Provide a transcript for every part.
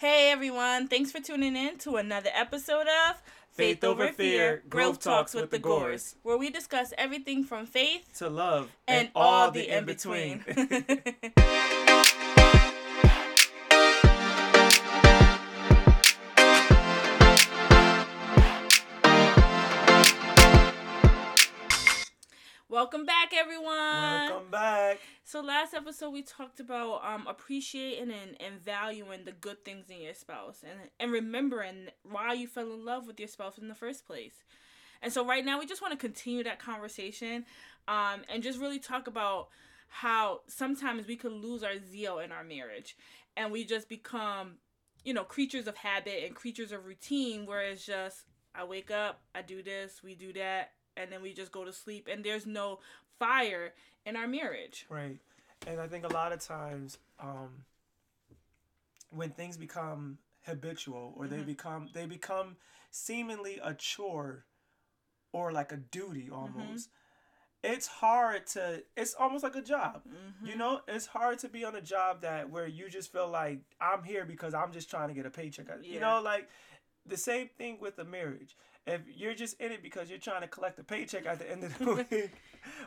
Hey everyone, thanks for tuning in to another episode of Faith Over Fear, Growth Talks with the Gores, where we discuss everything from faith to love and, all, the in between. Welcome back, everyone. Welcome back. So last episode we talked about um appreciating and, and valuing the good things in your spouse and and remembering why you fell in love with your spouse in the first place. And so right now we just want to continue that conversation um and just really talk about how sometimes we could lose our zeal in our marriage and we just become you know creatures of habit and creatures of routine where it's just I wake up, I do this, we do that, and then we just go to sleep and there's no fire in our marriage. Right. And I think a lot of times um when things become habitual or mm-hmm. they become they become seemingly a chore or like a duty almost. Mm-hmm. It's hard to it's almost like a job. Mm-hmm. You know, it's hard to be on a job that where you just feel like I'm here because I'm just trying to get a paycheck. Yeah. You know, like the same thing with a marriage if you're just in it because you're trying to collect a paycheck at the end of the week,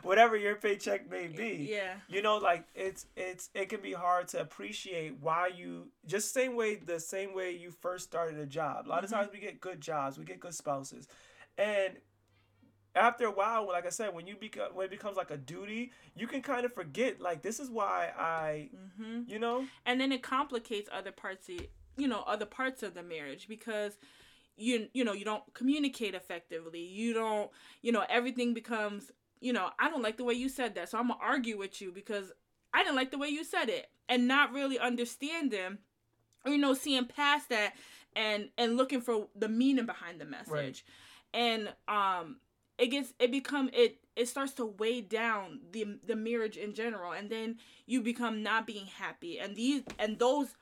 whatever your paycheck may be, yeah, you know, like it's it's it can be hard to appreciate why you just same way the same way you first started a job. A lot mm-hmm. of times we get good jobs, we get good spouses, and after a while, like I said, when you become when it becomes like a duty, you can kind of forget like this is why I, mm-hmm. you know, and then it complicates other parts of you know other parts of the marriage because you you know you don't communicate effectively you don't you know everything becomes you know i don't like the way you said that so i'm gonna argue with you because i didn't like the way you said it and not really understanding or you know seeing past that and and looking for the meaning behind the message right. and um it gets it become it it starts to weigh down the the marriage in general and then you become not being happy and these and those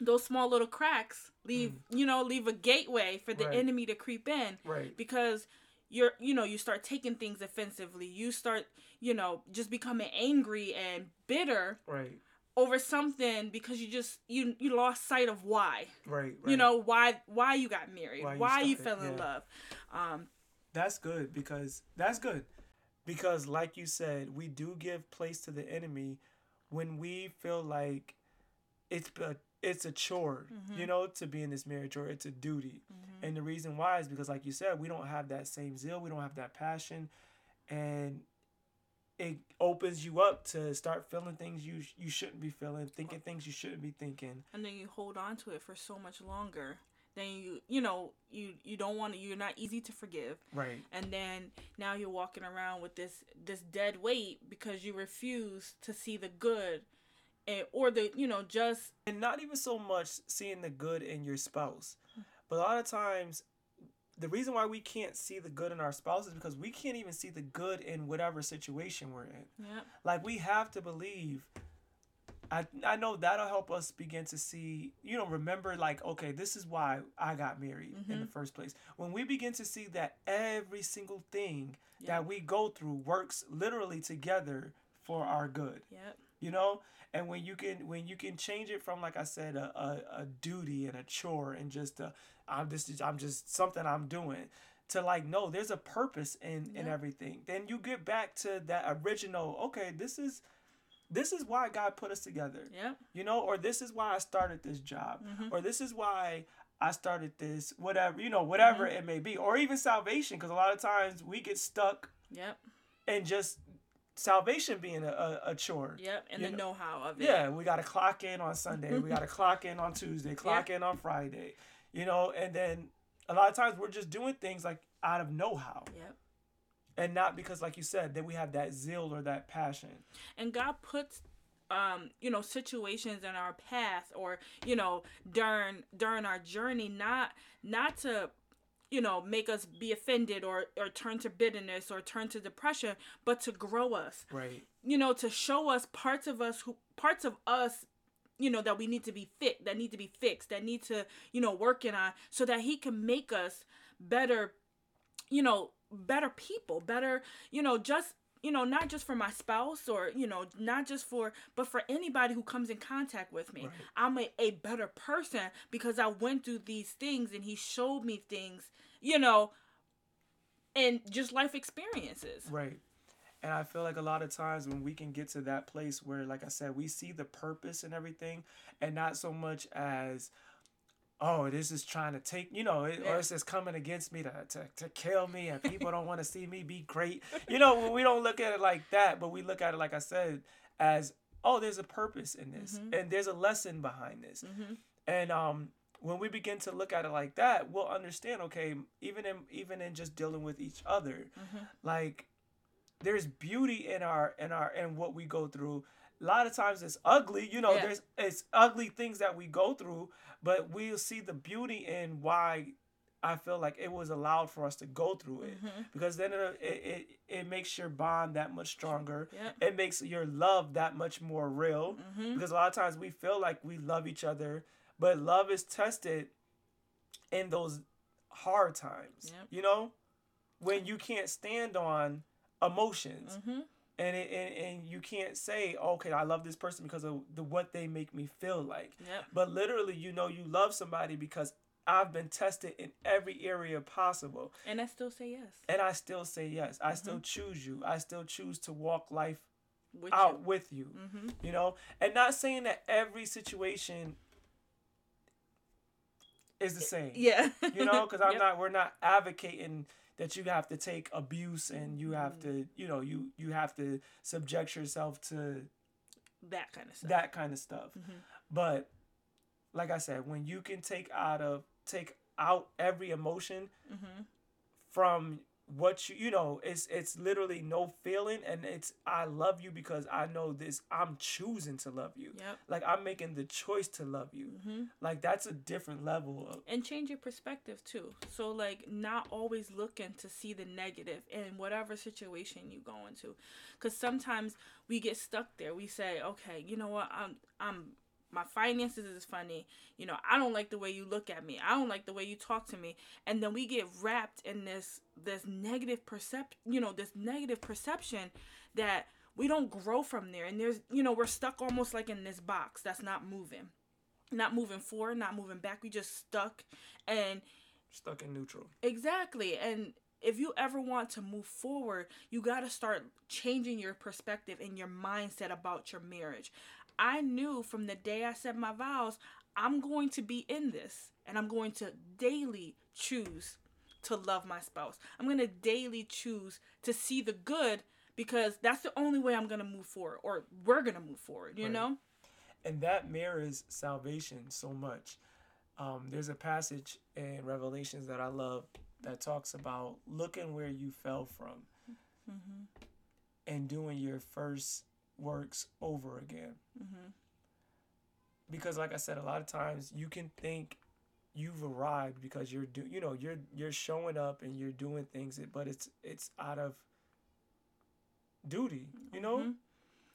those small little cracks leave mm. you know leave a gateway for the right. enemy to creep in right because you're you know you start taking things offensively you start you know just becoming angry and bitter right over something because you just you you lost sight of why right, right. you know why why you got married why you, why you fell in yeah. love um that's good because that's good because like you said we do give place to the enemy when we feel like it's a it's a chore, mm-hmm. you know, to be in this marriage or it's a duty. Mm-hmm. And the reason why is because, like you said, we don't have that same zeal, we don't have that passion, and it opens you up to start feeling things you you shouldn't be feeling, thinking things you shouldn't be thinking. And then you hold on to it for so much longer. Then you you know you you don't want to you're not easy to forgive. Right. And then now you're walking around with this this dead weight because you refuse to see the good and or the you know just and not even so much seeing the good in your spouse but a lot of times the reason why we can't see the good in our spouse is because we can't even see the good in whatever situation we're in yeah like we have to believe I, I know that'll help us begin to see, you know, remember like, okay, this is why I got married mm-hmm. in the first place. When we begin to see that every single thing yep. that we go through works literally together for our good. Yep. You know? and when you can when you can change it from like I said a, a, a duty and a chore and just a, I'm just I'm just something I'm doing to like no there's a purpose in yeah. in everything then you get back to that original okay this is this is why God put us together yeah you know or this is why I started this job mm-hmm. or this is why I started this whatever you know whatever mm-hmm. it may be or even salvation because a lot of times we get stuck yep and just salvation being a, a, chore. Yep, and the know how of it. Yeah, we got to clock in on Sunday. we got to clock in on Tuesday. Clock yep. in on Friday. You know, and then a lot of times we're just doing things like out of know how. Yep. And not because, like you said, that we have that zeal or that passion. And God puts um you know situations in our path or you know during during our journey not not to you know make us be offended or or turn to bitterness or turn to depression but to grow us. Right. You know to show us parts of us who parts of us you know that we need to be fit that need to be fixed that need to you know working on so that he can make us better you know better people better you know just you know, not just for my spouse or, you know, not just for, but for anybody who comes in contact with me. Right. I'm a, a better person because I went through these things and he showed me things, you know, and just life experiences. Right. And I feel like a lot of times when we can get to that place where, like I said, we see the purpose and everything, and not so much as, oh, this is trying to take, you know, it, yeah. or it's just coming against me to, to, to kill me and people don't want to see me be great. You know, we don't look at it like that, but we look at it, like I said, as, oh, there's a purpose in this mm-hmm. and there's a lesson behind this. Mm-hmm. And um, when we begin to look at it like that, we'll understand, okay, even in, even in just dealing with each other, mm-hmm. like there's beauty in our, in our, in what we go through a lot of times it's ugly you know yeah. there's it's ugly things that we go through but we'll see the beauty in why I feel like it was allowed for us to go through it mm-hmm. because then it, it, it makes your bond that much stronger. Yep. It makes your love that much more real mm-hmm. because a lot of times we feel like we love each other, but love is tested in those hard times. Yep. You know, when you can't stand on emotions. Mm-hmm and it, and, and you can't say okay i love this person because of the what they make me feel like yep. but literally you know you love somebody because i've been tested in every area possible and i still say yes and i still say yes i mm-hmm. still choose you i still choose to walk life with out you. with you mm-hmm. you know and not saying that every situation is the same yeah you know because i'm yep. not we're not advocating that you have to take abuse and you have mm-hmm. to you know you you have to subject yourself to that kind of stuff that kind of stuff mm-hmm. but like i said when you can take out of take out every emotion mm-hmm. from what you you know it's it's literally no feeling and it's i love you because i know this i'm choosing to love you. Yep. like i'm making the choice to love you. Mm-hmm. like that's a different level of and change your perspective too. So like not always looking to see the negative in whatever situation you go into. Because sometimes we get stuck there. We say okay you know what? I'm i'm my finances is funny. You know, I don't like the way you look at me. I don't like the way you talk to me. And then we get wrapped in this this negative percep you know, this negative perception that we don't grow from there. And there's you know, we're stuck almost like in this box that's not moving. Not moving forward, not moving back. We just stuck and stuck in neutral. Exactly. And if you ever want to move forward, you got to start changing your perspective and your mindset about your marriage. I knew from the day I said my vows, I'm going to be in this and I'm going to daily choose to love my spouse. I'm going to daily choose to see the good because that's the only way I'm going to move forward or we're going to move forward, you right. know? And that mirrors salvation so much. Um, there's a passage in Revelations that I love that talks about looking where you fell from mm-hmm. and doing your first works over again. Mm-hmm. Because, like I said, a lot of times you can think you've arrived because you're do you know you're you're showing up and you're doing things, but it's it's out of duty. You know, mm-hmm.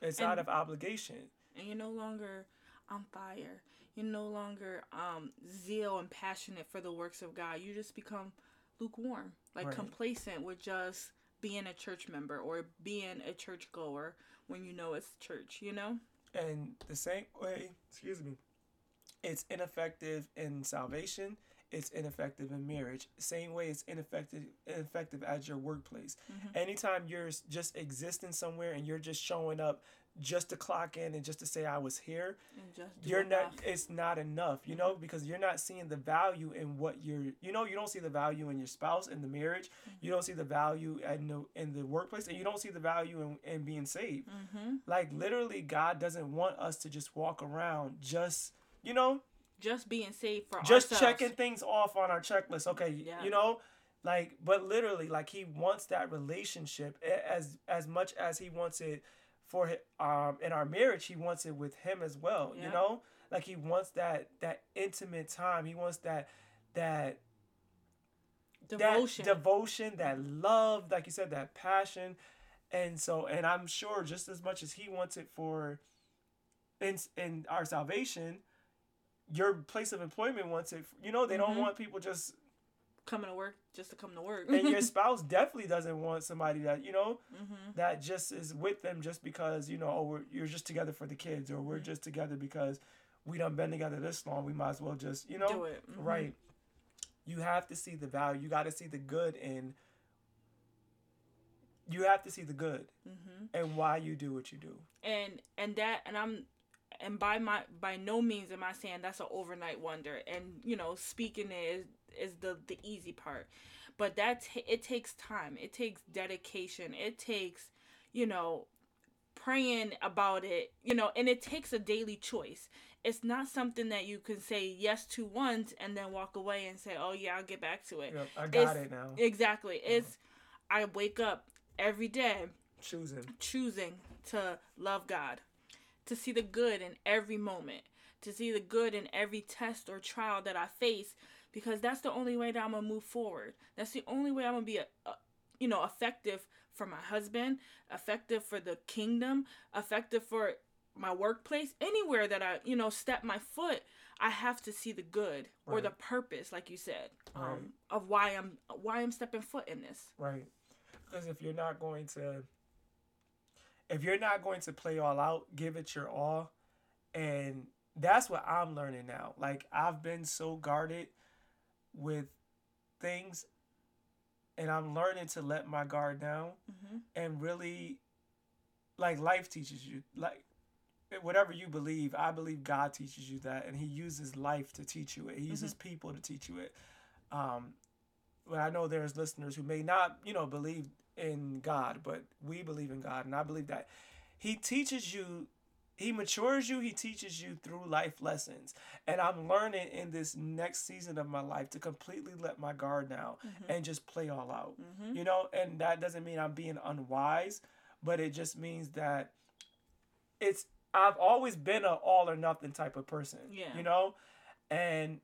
it's and, out of obligation. And you're no longer on fire. You're no longer um, zeal and passionate for the works of God. You just become lukewarm, like right. complacent with just being a church member or being a church goer when you know it's church, you know? And the same way, excuse me, it's ineffective in salvation, it's ineffective in marriage. Same way it's ineffective ineffective at your workplace. Mm-hmm. Anytime you're just existing somewhere and you're just showing up just to clock in and just to say I was here, you're not. It's not enough, you know, because you're not seeing the value in what you're. You know, you don't see the value in your spouse in the marriage. Mm-hmm. You don't see the value in the in the workplace, and you don't see the value in, in being saved. Mm-hmm. Like literally, God doesn't want us to just walk around just you know just being saved for just ourselves. checking things off on our checklist. Okay, yeah. you know like but literally like he wants that relationship as as much as he wants it for um in our marriage he wants it with him as well yeah. you know? Like he wants that that intimate time. He wants that that devotion. That devotion that love like you said that passion. And so and i'm sure just as much as he wants it for in in our salvation your place of employment wants it you know? They mm-hmm. don't want people just coming to work just to come to work. and your spouse definitely doesn't want somebody that you know mm-hmm. that just is with them just because you know oh we're, you're just together for the kids or we're mm-hmm. just together because we done been together this long. We might as well just you know mm-hmm. right. You have to see the value. You got to see the good in. You have to see the good mm-hmm. and why you do what you do. And and that and I'm and by my by no means am I saying that's an overnight wonder. And you know, speaking is is the the easy part, but that it takes time. It takes dedication. It takes, you know, praying about it. You know, and it takes a daily choice. It's not something that you can say yes to once and then walk away and say, "Oh yeah, I'll get back to it." Yep, I got it's, it now. Exactly. Uh-huh. It's I wake up every day choosing choosing to love God to see the good in every moment, to see the good in every test or trial that I face, because that's the only way that I'm gonna move forward. That's the only way I'm gonna be, a, a, you know, effective for my husband, effective for the kingdom, effective for my workplace, anywhere that I, you know, step my foot. I have to see the good right. or the purpose, like you said, um, of why I'm why I'm stepping foot in this. Right. Because if you're not going to if you're not going to play all out, give it your all. And that's what I'm learning now. Like I've been so guarded with things and I'm learning to let my guard down mm-hmm. and really like life teaches you like whatever you believe i believe god teaches you that and he uses life to teach you it he uses mm-hmm. people to teach you it um but i know there's listeners who may not you know believe in God, but we believe in God. And I believe that He teaches you, He matures you, He teaches you through life lessons. And I'm learning in this next season of my life to completely let my guard down mm-hmm. and just play all out. Mm-hmm. You know, and that doesn't mean I'm being unwise, but it just means that it's, I've always been an all or nothing type of person. Yeah. You know? And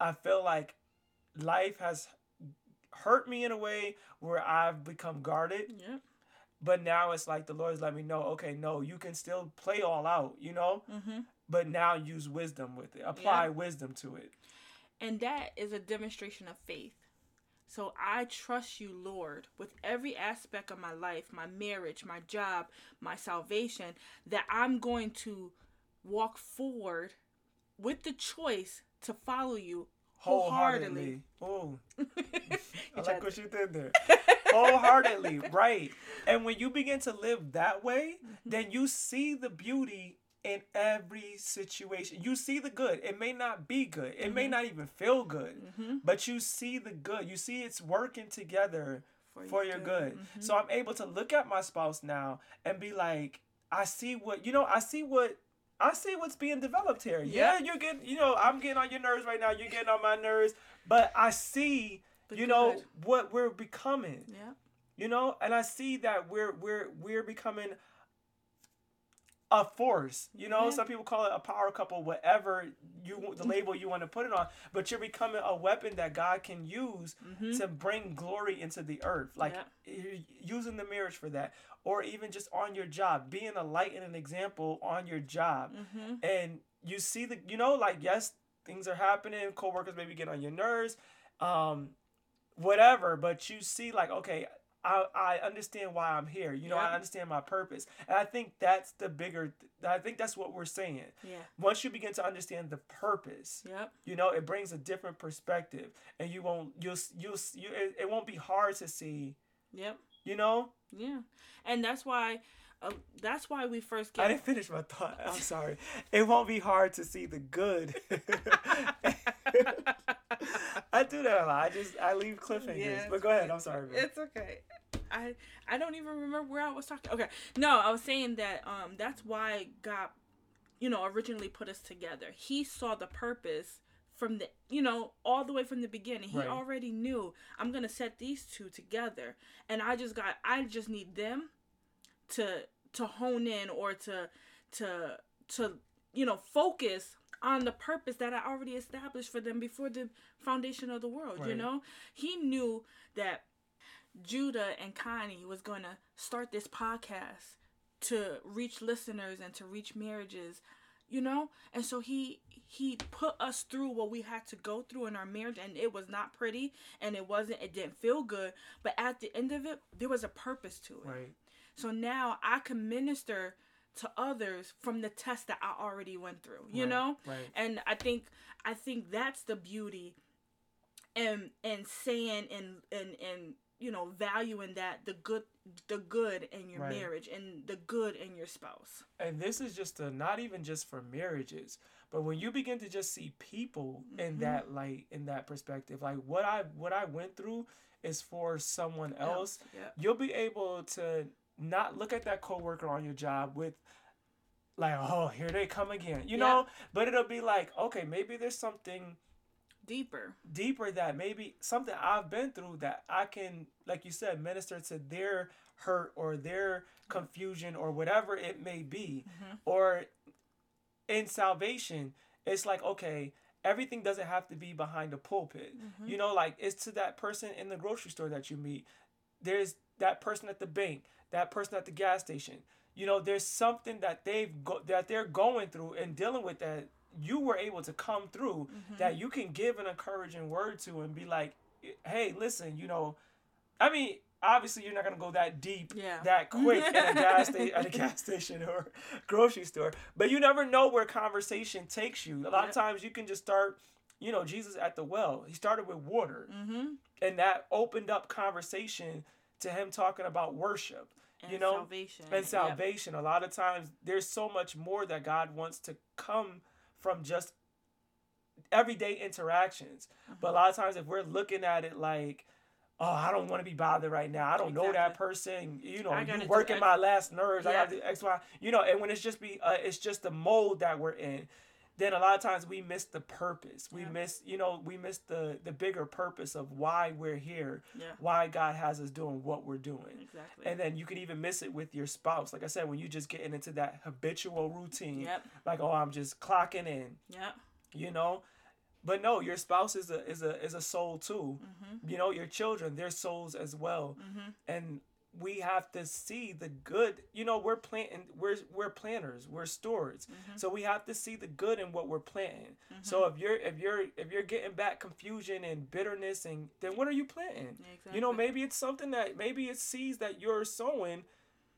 I feel like life has hurt me in a way where I've become guarded. Yeah. But now it's like the Lord's let me know, okay, no, you can still play all out, you know? Mm-hmm. But now use wisdom with it. Apply yeah. wisdom to it. And that is a demonstration of faith. So I trust you, Lord, with every aspect of my life, my marriage, my job, my salvation, that I'm going to walk forward with the choice to follow you wholeheartedly. Oh, I like what you did there. wholeheartedly, right? And when you begin to live that way, mm-hmm. then you see the beauty in every situation. You see the good. It may not be good. It mm-hmm. may not even feel good, mm-hmm. but you see the good. You see it's working together for, for your good. good. Mm-hmm. So I'm able to look at my spouse now and be like, I see what you know. I see what I see what's being developed here. Yeah, you're getting, you know, I'm getting on your nerves right now. You're getting on my nerves, but I see, but you good. know, what we're becoming. Yeah. You know, and I see that we're we're we're becoming a force. You know, yeah. some people call it a power couple, whatever you the label you want to put it on. But you're becoming a weapon that God can use mm-hmm. to bring glory into the earth. Like yeah. using the marriage for that, or even just on your job, being a light and an example on your job. Mm-hmm. And you see the, you know, like yes, things are happening. Coworkers maybe get on your nerves. Um, whatever but you see like okay I, I understand why I'm here. You know, I understand my purpose. And I think that's the bigger I think that's what we're saying. Yeah. Once you begin to understand the purpose, yep. you know, it brings a different perspective and you won't you'll you'll you it, it won't be hard to see. Yep. You know? Yeah. And that's why uh, that's why we first get I didn't finish my thought. I'm sorry. it won't be hard to see the good. I do that a lot. I just I leave cliffhangers. Yeah, but go ahead. I'm sorry. It's okay. I I don't even remember where I was talking. Okay, no, I was saying that um that's why God, you know, originally put us together. He saw the purpose from the you know all the way from the beginning. He right. already knew I'm gonna set these two together, and I just got I just need them to to hone in or to to to you know focus on the purpose that I already established for them before the foundation of the world. Right. You know, he knew that Judah and Connie was going to start this podcast to reach listeners and to reach marriages you know and so he he put us through what we had to go through in our marriage and it was not pretty and it wasn't it didn't feel good but at the end of it there was a purpose to it Right. so now i can minister to others from the test that i already went through you Right, know right. and i think i think that's the beauty and and saying and and and you know valuing that the good the good in your Right. marriage and the good in your spouse and this is just a not even just for marriages but when you begin to just see people in Mhm. that light in that perspective like what i what i went through is for someone else yeah you'll be able to not look at that coworker on your job with like oh here they come again you Yeah. know but it'll be like okay maybe there's something deeper deeper that maybe something I've been through that I can, like you said, minister to their hurt or their confusion or whatever it may be. Mhm. Or in salvation, it's like, okay, everything doesn't have to be behind a pulpit. Mhm. You know, like it's to that person in the grocery store that you meet. There's that person at the bank, that person at the gas station. You know, there's something that they've go- that they're going through and dealing with that you were able to come through Mhm. that you can give an encouraging word to and be like, hey, listen, you know, I mean, obviously you're not gonna go that deep Yeah. that quick at a gas sta- at a gas station or grocery store, but you never know where conversation takes you. A lot Yep. of times you can just start, you know, Jesus at the well. He started with water, mm-hmm. and that opened up conversation to him talking about worship and you know, salvation and Yep. salvation. A lot of times there's so much more that God wants to come from just everyday interactions. But a lot of times if we're looking at it like, oh, I don't want to be bothered right now. I don't know that person. You know, you working my last nerves. I got to do X, Y. You know, and when it's just be, uh, it's just the mold that we're in. Then a lot of times we miss the purpose. We Yeah. miss, you know, we miss the the bigger purpose of why we're here, yeah why God has us doing what we're doing. exactly And then you can even miss it with your spouse. Like I said, when you just getting into that habitual routine, yep like oh, I'm just clocking in, yep you know. But no, your spouse is a is a is a soul too. mm-hmm. You know, your children, they're souls as well. Mm-hmm. And we have to see the good. You know, we're planting. We're we're planters. We're stewards. Mhm. So we have to see the good in what we're planting. So if you're if you're if you're getting back confusion and bitterness, and then what are you planting? exactly. You know, maybe it's something that maybe it's seeds that you're sowing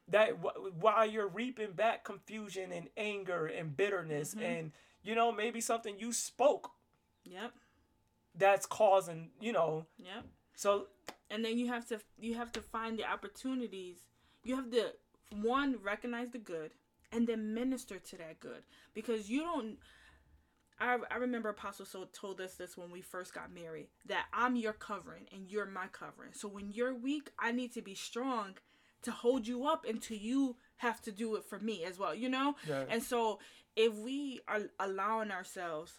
that wh- while you're reaping back confusion and anger and bitterness Mhm. and you know maybe something you spoke yep that's causing you know yep so and then you have to you have to find the opportunities. You have to one recognize the good and then minister to that good. Because you don't I, I remember apostle so told us this when we first got married that i'm your covering and you're my covering. So when you're weak i need to be strong to hold you up until you have to do it for me as well you know? Yeah, and so if we are allowing ourselves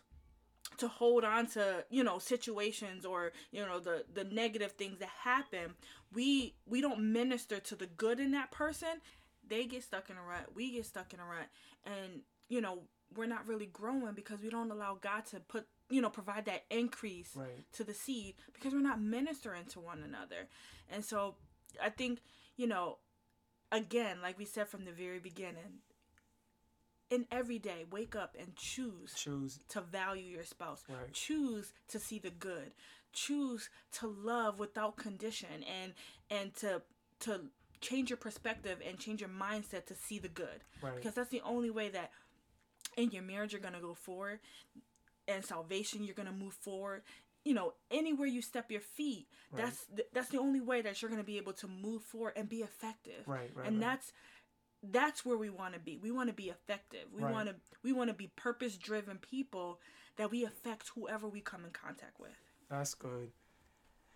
to hold on to, you know, situations or, you know, the the negative things that happen, we we don't minister to the good in that person. They get stuck in a rut. We get stuck in a rut. And, you know, we're not really growing because we don't allow God to put, you know, provide that increase right to the seed because we're not ministering to one another. And so I think, you know, again, like we said from the very beginning, in every day, wake up and choose choose to value your spouse. Right. Choose to see the good. Choose to love without condition and and to to change your perspective and change your mindset to see the good. right Because that's the only way that in your marriage you're gonna go forward. And salvation you're gonna move forward. You know, anywhere you step your feet, Right. that's th- that's the only way that you're gonna be able to move forward and be effective right right and right. that's that's where we want to be we want to be effective we Right. want to we want to be purpose driven people that we affect whoever we come in contact with That's good.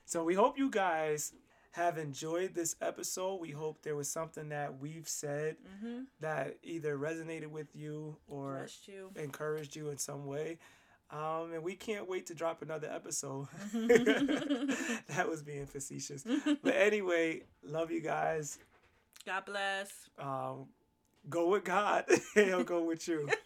So we hope you guys have enjoyed this episode. We hope there was something that we've said mm-hmm that either resonated with you or you encouraged you in some way. Um, and we can't wait to drop another episode. that was being facetious. But anyway, love you guys. God bless Um, go with God. He'll go with you.